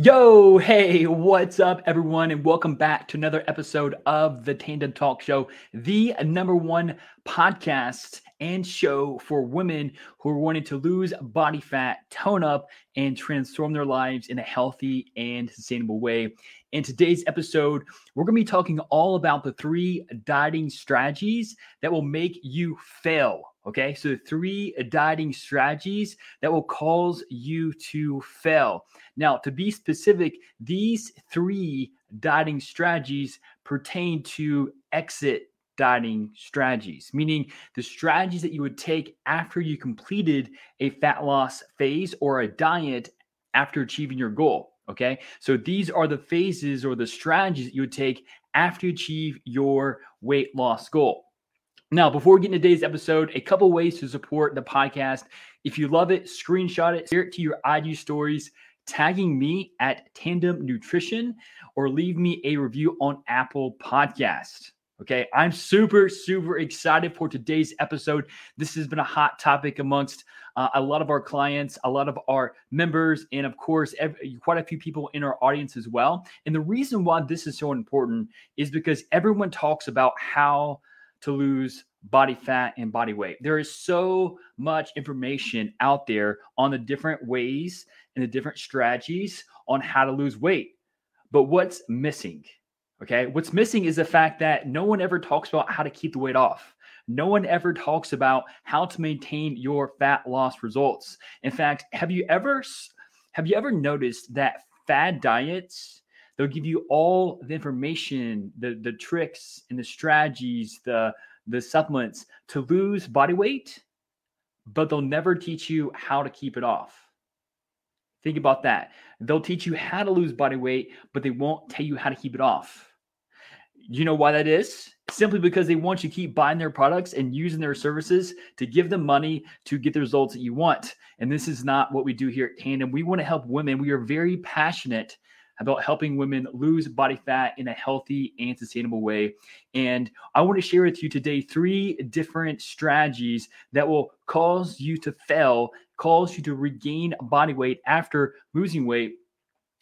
Yo, hey, what's up, everyone, and welcome back to another episode of the Tandem Talk Show, the number one podcast and show for women who are wanting to lose body fat, tone up, and transform their lives in a healthy and sustainable way. In today's episode, we're going to be talking all about the three dieting strategies that will make you fail. Okay, so three dieting strategies that will cause you to fail. Now, to be specific, these three dieting strategies pertain to exit dieting strategies, meaning the strategies that you would take after you completed a fat loss phase or a diet after achieving your goal. Okay. So these are the phases or the strategies that you would take after you achieve your weight loss goal. Now, before we get into today's episode, a couple ways to support the podcast. If you love it, screenshot it, share it to your IG stories, tagging me at Tandem Nutrition, or leave me a review on Apple Podcast. Okay, I'm super, super excited for today's episode. This has been a hot topic amongst uh, a lot of our clients, a lot of our members, and of course, quite a few people in our audience as well. And the reason why this is so important is because everyone talks about how to lose body fat and body weight. There is so much information out there on the different ways and the different strategies on how to lose weight. But what's missing? Okay. What's missing is the fact that no one ever talks about how to keep the weight off. No one ever talks about how to maintain your fat loss results. In fact, have you ever have you ever noticed that fad diets they'll give you all the information, the the tricks and the strategies, the the supplements to lose body weight, but they'll never teach you how to keep it off. Think about that. They'll teach you how to lose body weight, but they won't tell you how to keep it off. You know why that is? Simply because they want you to keep buying their products and using their services to give them money to get the results that you want. And this is not what we do here at Tandem. We want to help women. We are very passionate about helping women lose body fat in a healthy and sustainable way. And I want to share with you today three different strategies that will cause you to fail, cause you to regain body weight after losing weight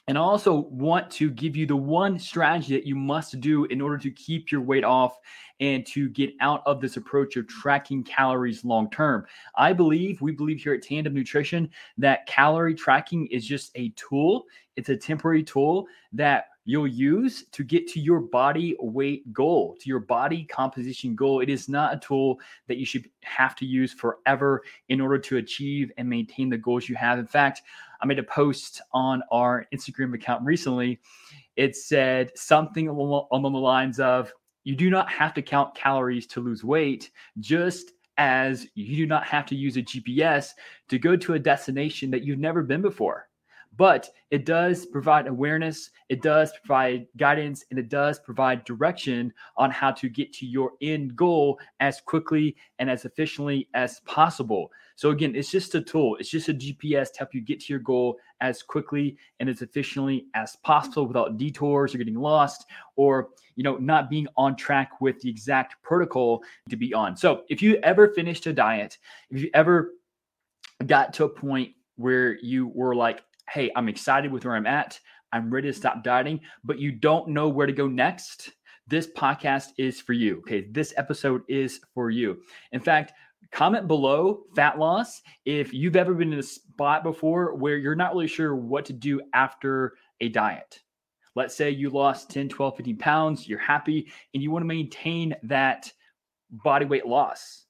and I also want to give you the one strategy that you must do in order to keep your weight off and to get out of this approach of tracking calories long term. I believe, we believe here at Tandem Nutrition, that calorie tracking is just a tool, it's a temporary tool that you'll use to get to your body weight goal, to your body composition goal. It is not a tool that you should have to use forever in order to achieve and maintain the goals you have. In fact, I made a post on our Instagram account recently. It said something along the lines of, you do not have to count calories to lose weight, just as you do not have to use a GPS to go to a destination that you've never been before but it does provide awareness, it does provide guidance, and it does provide direction on how to get to your end goal as quickly and as efficiently as possible. So again, it's just a tool. It's just a GPS to help you get to your goal as quickly and as efficiently as possible without detours or getting lost or you know not being on track with the exact protocol to be on. So if you ever finished a diet, if you ever got to a point where you were like hey, I'm excited with where I'm at. I'm ready to stop dieting, but you don't know where to go next. This podcast is for you. Okay. This episode is for you. In fact, comment below fat loss if you've ever been in a spot before where you're not really sure what to do after a diet. Let's say you lost 10, 12, 15 pounds, you're happy, and you want to maintain that body weight loss.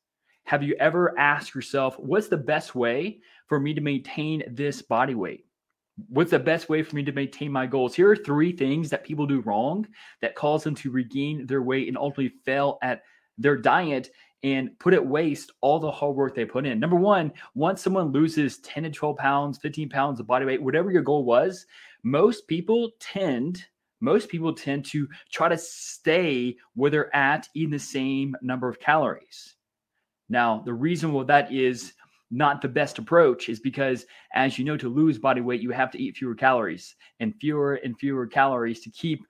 Have you ever asked yourself, what's the best way for me to maintain this body weight? what's the best way for me to maintain my goals? Here are three things that people do wrong that cause them to regain their weight and ultimately fail at their diet and put at waste all the hard work they put in. Number one, once someone loses 10 to 12 pounds, 15 pounds of body weight, whatever your goal was, most people tend most people tend to try to stay where they're at in the same number of calories. Now, the reason why that is not the best approach is because, as you know, to lose body weight, you have to eat fewer calories and fewer and fewer calories to keep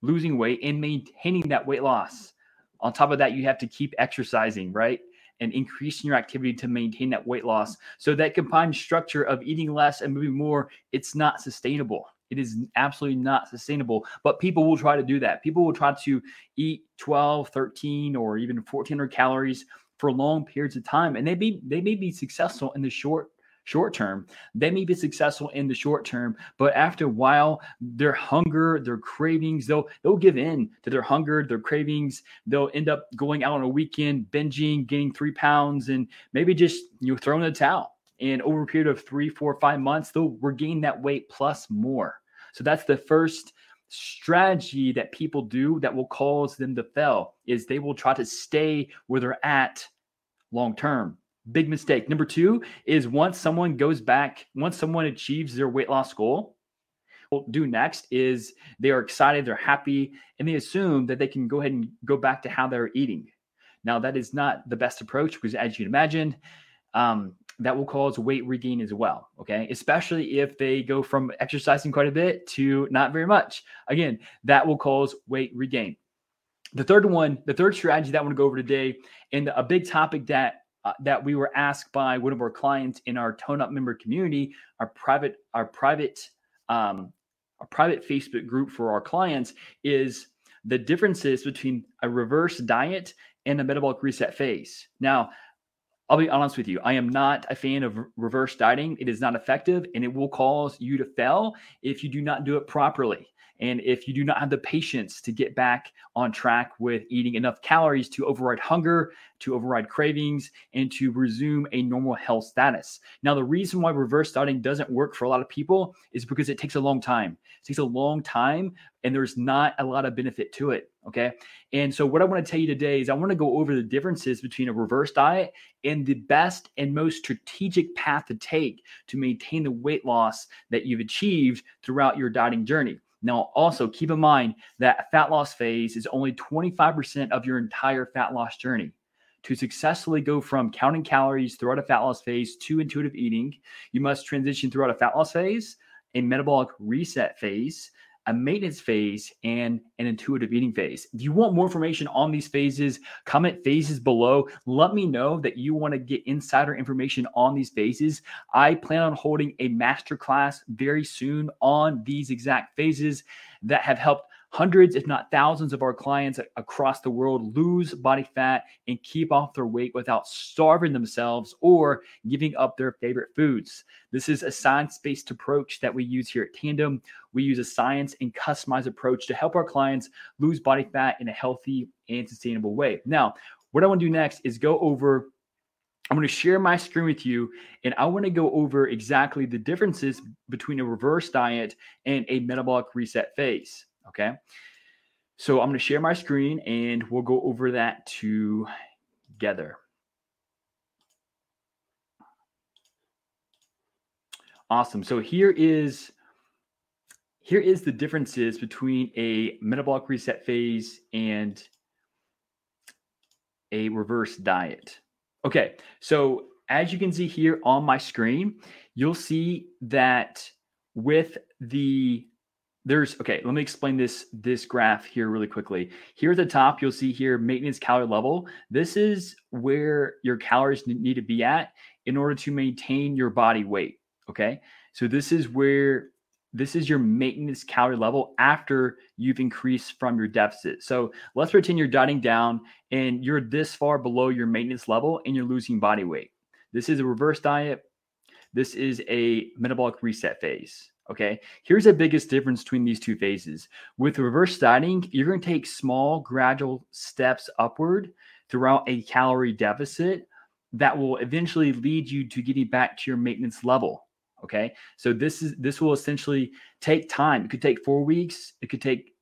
losing weight and maintaining that weight loss. On top of that, you have to keep exercising, right? And increasing your activity to maintain that weight loss. So that combined structure of eating less and moving more, it's not sustainable. It is absolutely not sustainable, but people will try to do that. People will try to eat 12, 13, or even 1400 calories for long periods of time. And they be they may be successful in the short short term. They may be successful in the short term, but after a while, their hunger, their cravings, they'll they'll give in to their hunger, their cravings. They'll end up going out on a weekend, binging, gaining three pounds, and maybe just you know throwing the towel. And over a period of three, four, five months, they'll regain that weight plus more. So that's the first strategy that people do that will cause them to fail is they will try to stay where they're at long term. Big mistake. Number two is once someone goes back, once someone achieves their weight loss goal, what do next is they are excited, they're happy, and they assume that they can go ahead and go back to how they're eating. Now, that is not the best approach because, as you'd imagine, um, that will cause weight regain as well. Okay. Especially if they go from exercising quite a bit to not very much. Again, that will cause weight regain. The third one, the third strategy that I want to go over today, and a big topic that uh, that we were asked by one of our clients in our Tone Up member community, our private, our private, um, our private Facebook group for our clients is the differences between a reverse diet and a metabolic reset phase. Now, I'll be honest with you. I am not a fan of reverse dieting. It is not effective and it will cause you to fail if you do not do it properly. And if you do not have the patience to get back on track with eating enough calories to override hunger, to override cravings, and to resume a normal health status. Now, the reason why reverse dieting doesn't work for a lot of people is because it takes a long time. It takes a long time and there's not a lot of benefit to it. Okay. And so, what I want to tell you today is I want to go over the differences between a reverse diet and the best and most strategic path to take to maintain the weight loss that you've achieved throughout your dieting journey. Now, also keep in mind that fat loss phase is only 25% of your entire fat loss journey. To successfully go from counting calories throughout a fat loss phase to intuitive eating, you must transition throughout a fat loss phase, a metabolic reset phase, a maintenance phase, and an intuitive eating phase. If you want more information on these phases, comment phases below. Let me know that you want to get insider information on these phases. I plan on holding a masterclass very soon on these exact phases that have helped hundreds, if not thousands, of our clients across the world lose body fat and keep off their weight without starving themselves or giving up their favorite foods. This is a science based approach that we use here at Tandem. We use a science and customized approach to help our clients lose body fat in a healthy and sustainable way. Now, what I want to do next is go over I'm going to share my screen with you and I want to go over exactly the differences between a reverse diet and a metabolic reset phase. Okay. So I'm going to share my screen and we'll go over that together. Awesome. So here is here is the differences between a metabolic reset phase and a reverse diet. Okay. So as you can see here on my screen, you'll see that with the there's okay let me explain this this graph here really quickly. Here at the top you'll see here maintenance calorie level. This is where your calories need to be at in order to maintain your body weight okay? So this is where this is your maintenance calorie level after you've increased from your deficit. So let's pretend you're dieting down and you're this far below your maintenance level and you're losing body weight. This is a reverse diet. This is a metabolic reset phase Okay, here's the biggest difference between these two phases. With reverse dieting, you're going to take small, gradual steps upward throughout a calorie deficit that will eventually lead you to getting back to your maintenance level. Okay, so this is this will essentially take time. It could take four weeks, it could take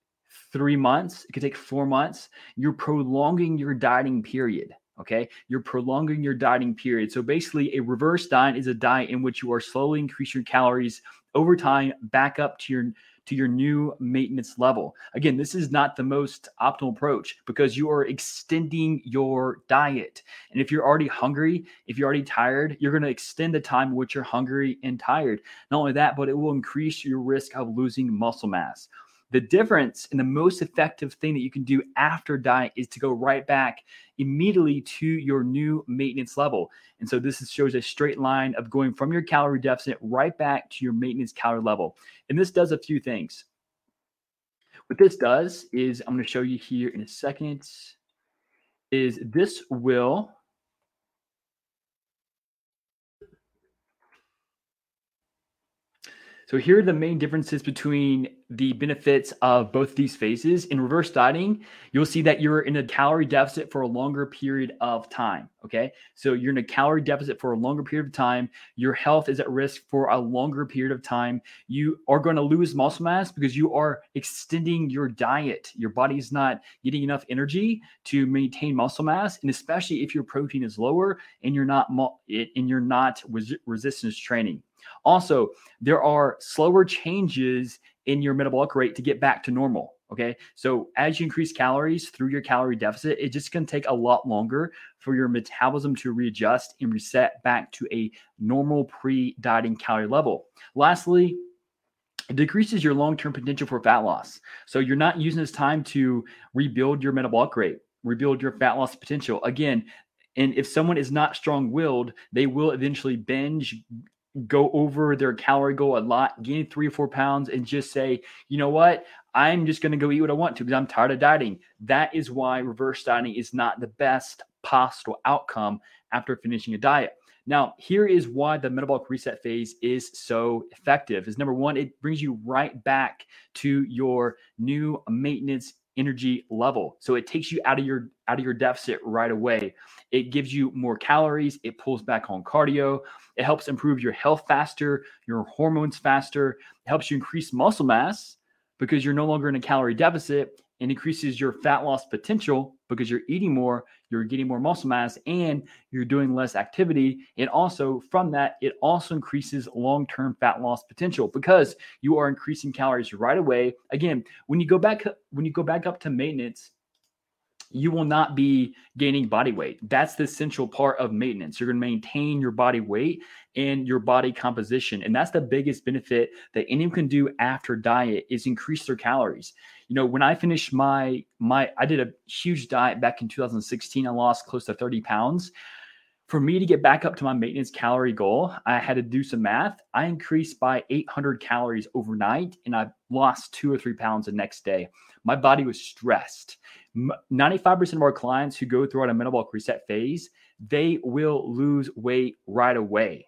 three months, it could take four months. You're prolonging your dieting period. Okay, you're prolonging your dieting period. So basically, a reverse diet is a diet in which you are slowly increasing your calories over time back up to your to your new maintenance level. Again, this is not the most optimal approach because you are extending your diet. And if you're already hungry, if you're already tired, you're going to extend the time which you're hungry and tired. Not only that, but it will increase your risk of losing muscle mass. The difference and the most effective thing that you can do after diet is to go right back immediately to your new maintenance level. And so this shows a straight line of going from your calorie deficit right back to your maintenance calorie level. And this does a few things. What this does is I'm going to show you here in a second is this will So here are the main differences between the benefits of both these phases. In reverse dieting, you'll see that you're in a calorie deficit for a longer period of time. Okay. So you're in a calorie deficit for a longer period of time. Your health is at risk for a longer period of time. You are going to lose muscle mass because you are extending your diet. Your body's not getting enough energy to maintain muscle mass. And especially if your protein is lower and you're not, and you're not resistance training. Also, there are slower changes in your metabolic rate to get back to normal. Okay. So as you increase calories through your calorie deficit, it just can take a lot longer for your metabolism to readjust and reset back to a normal pre dieting calorie level. Lastly, it decreases your long term potential for fat loss. So you're not using this time to rebuild your metabolic rate, rebuild your fat loss potential. Again, and if someone is not strong willed, they will eventually binge, go over their calorie goal a lot, gain three or four pounds, and just say, you know what? I'm just going to go eat what I want to because I'm tired of dieting. That is why reverse dieting is not the best possible outcome after finishing a diet. Now, here is why the metabolic reset phase is so effective. Is number one, it brings you right back to your new maintenance energy level. So it takes you out of your out of your deficit right away. It gives you more calories, it pulls back on cardio, it helps improve your health faster, your hormones faster, it helps you increase muscle mass because you're no longer in a calorie deficit and increases your fat loss potential because you're eating more, you're getting more muscle mass, and you're doing less activity. And also, from that, it also increases long term fat loss potential because you are increasing calories right away. Again, when you go back, when you go back up to maintenance, you will not be gaining body weight. That's the essential part of maintenance. You're going to maintain your body weight and your body composition. And that's the biggest benefit that anyone can do after diet is increase their calories. You know, when I finished my my I did a huge diet back in 2016. I lost close to 30 pounds. For me to get back up to my maintenance calorie goal, I had to do some math. I increased by 800 calories overnight and I lost two or three pounds the next day. My body was stressed. 95% of our clients who go through a metabolic reset phase, they will lose weight right away.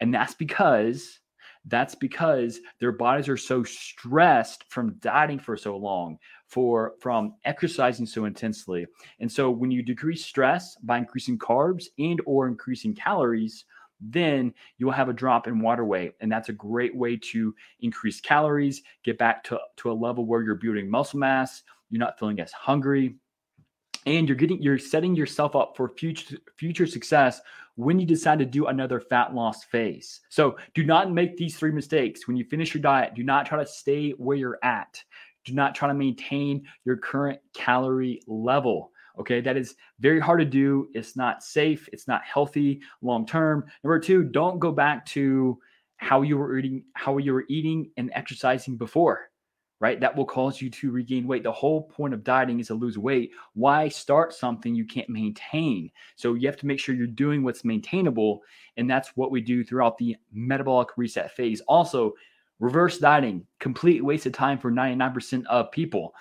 And that's because that's because their bodies are so stressed from dieting for so long, for from exercising so intensely. And so when you decrease stress by increasing carbs and or increasing calories, then you'll have a drop in water weight. And that's a great way to increase calories, get back to, to a level where you're building muscle mass, you're not feeling as hungry, and you're getting you're setting yourself up for future future success when you decide to do another fat loss phase. So do not make these three mistakes. When you finish your diet, do not try to stay where you're at. Do not try to maintain your current calorie level. Okay, that is very hard to do. It's not safe. It's not healthy long term. Number two, don't go back to how you were eating, how you were eating and exercising before right? That will cause you to regain weight. The whole point of dieting is to lose weight. Why start something you can't maintain? So you have to make sure you're doing what's maintainable. And that's what we do throughout the metabolic reset phase. Also, reverse dieting, complete waste of time for 99% of people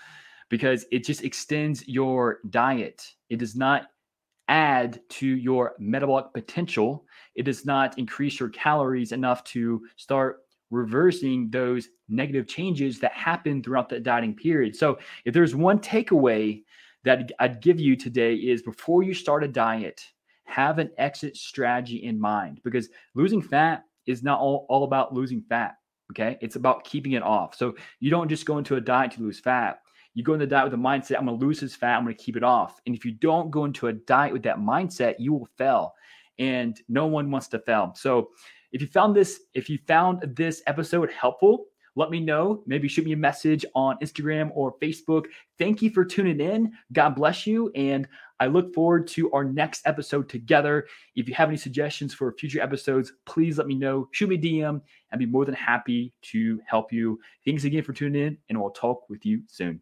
because it just extends your diet. It does not add to your metabolic potential. It does not increase your calories enough to start reversing those negative changes that happen throughout the dieting period. So, if there's one takeaway that I'd give you today is before you start a diet, have an exit strategy in mind because losing fat is not all, all about losing fat. Okay. It's about keeping it off. So you don't just go into a diet to lose fat. You go into the diet with the mindset, I'm going to lose this fat, I'm going to keep it off. And if you don't go into a diet with that mindset, you will fail. And no one wants to fail. So if you found this, if you found this episode helpful, let me know. Maybe shoot me a message on Instagram or Facebook. Thank you for tuning in. God bless you. And I look forward to our next episode together. If you have any suggestions for future episodes, please let me know. Shoot me a DM. I'd be more than happy to help you. Thanks again for tuning in, and we'll talk with you soon.